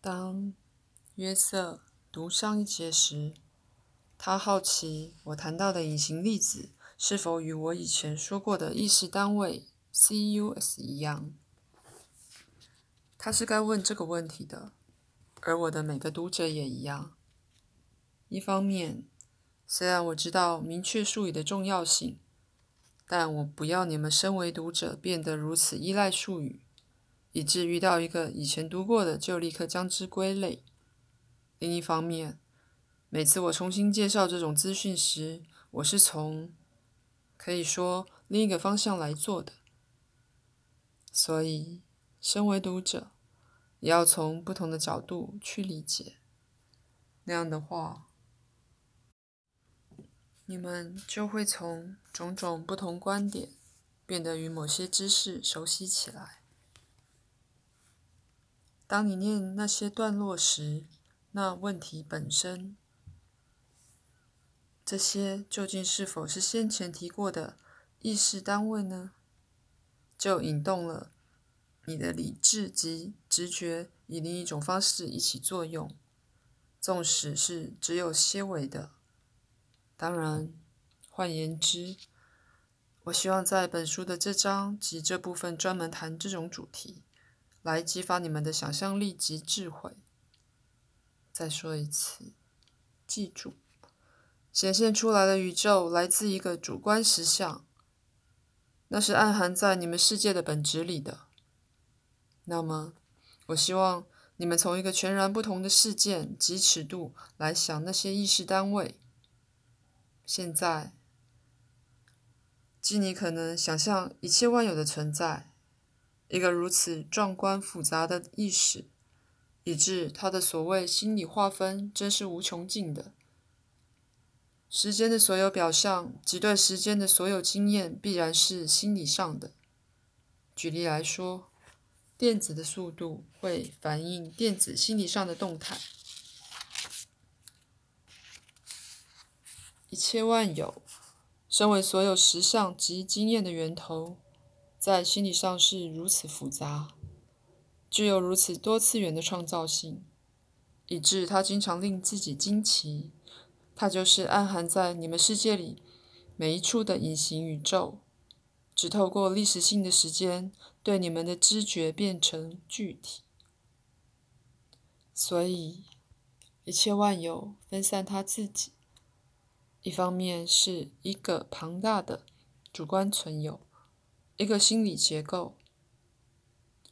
当约瑟读上一节时，他好奇我谈到的隐形粒子是否与我以前说过的意识单位 CUS 一样。他是该问这个问题的，而我的每个读者也一样。一方面，虽然我知道明确术语的重要性，但我不要你们身为读者变得如此依赖术语。以致遇到一个以前读过的，就立刻将之归类。另一方面，每次我重新介绍这种资讯时，我是从可以说另一个方向来做的。所以，身为读者，也要从不同的角度去理解。那样的话，你们就会从种种不同观点，变得与某些知识熟悉起来。当你念那些段落时，那问题本身，这些究竟是否是先前提过的意识单位呢？就引动了你的理智及直觉以另一种方式一起作用，纵使是只有些微的。当然，换言之，我希望在本书的这章及这部分专门谈这种主题。来激发你们的想象力及智慧。再说一次，记住，显现出来的宇宙来自一个主观实相，那是暗含在你们世界的本质里的。那么，我希望你们从一个全然不同的事件及尺度来想那些意识单位。现在，即你可能想象一切万有的存在。一个如此壮观复杂的意识，以致他的所谓心理划分真是无穷尽的。时间的所有表象及对时间的所有经验，必然是心理上的。举例来说，电子的速度会反映电子心理上的动态。一切万有，身为所有实相及经验的源头。在心理上是如此复杂，具有如此多次元的创造性，以致它经常令自己惊奇。它就是暗含在你们世界里每一处的隐形宇宙，只透过历史性的时间，对你们的知觉变成具体。所以，一切万有分散它自己，一方面是一个庞大的主观存有。一个心理结构，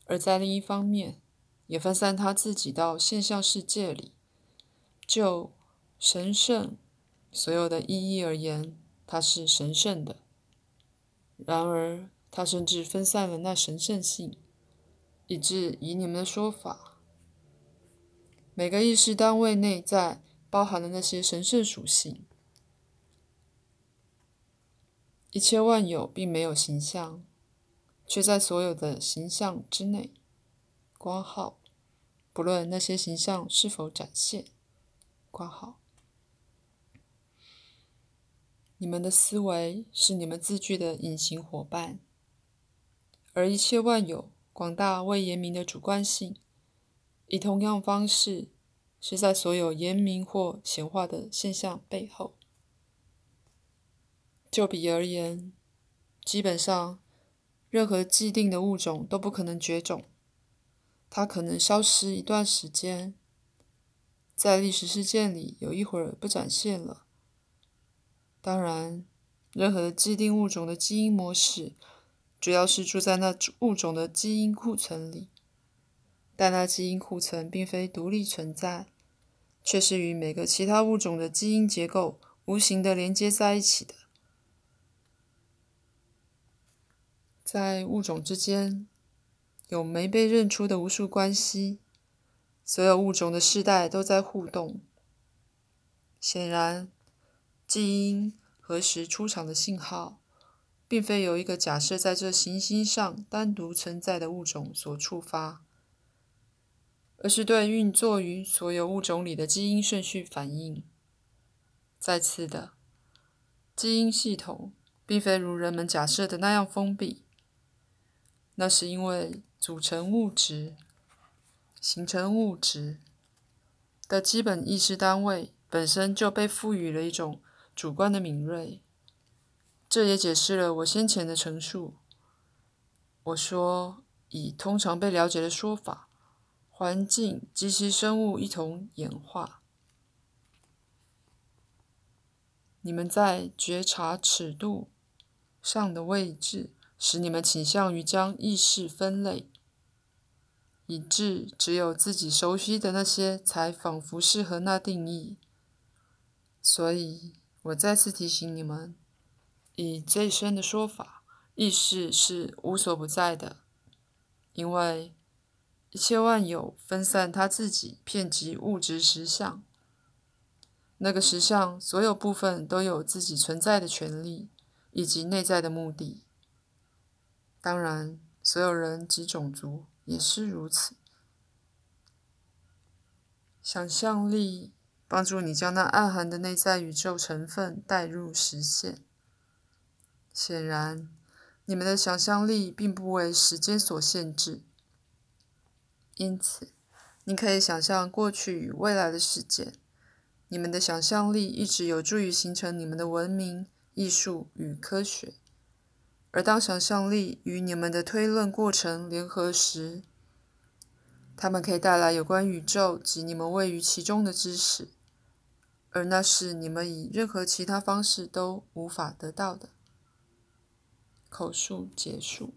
而在另一方面，也分散他自己到现象世界里。就神圣所有的意义而言，它是神圣的。然而，它甚至分散了那神圣性，以致以你们的说法，每个意识单位内在包含了那些神圣属性。一切万有并没有形象。却在所有的形象之内，挂号，不论那些形象是否展现，挂号。你们的思维是你们字句的隐形伙伴，而一切万有广大未言明的主观性，以同样方式是在所有言明或显化的现象背后。就比而言，基本上。任何既定的物种都不可能绝种，它可能消失一段时间，在历史事件里有一会儿不展现了。当然，任何既定物种的基因模式，主要是住在那物种的基因库存里，但那基因库存并非独立存在，却是与每个其他物种的基因结构无形的连接在一起的。在物种之间，有没被认出的无数关系。所有物种的世代都在互动。显然，基因何时出场的信号，并非由一个假设在这行星上单独存在的物种所触发，而是对运作于所有物种里的基因顺序反应。再次的，基因系统并非如人们假设的那样封闭。那是因为组成物质形成物质的基本意识单位本身就被赋予了一种主观的敏锐。这也解释了我先前的陈述。我说，以通常被了解的说法，环境及其生物一同演化。你们在觉察尺度上的位置，使你们倾向于将意识分类，以致只有自己熟悉的那些才仿佛适合那定义。所以我再次提醒你们，以最深的说法，意识是无所不在的，因为一切万有分散它自己，遍及物质实相。那个实相所有部分都有自己存在的权利，以及内在的目的。当然，所有人及种族也是如此。想象力帮助你将那暗含的内在宇宙成分带入实现。显然，你们的想象力并不为时间所限制，因此，你可以想象过去与未来的事件。你们的想象力一直有助于形成你们的文明、艺术与科学，而当想象力与你们的推论过程联合时，它们可以带来有关宇宙及你们位于其中的知识，而那是你们以任何其他方式都无法得到的。口述结束。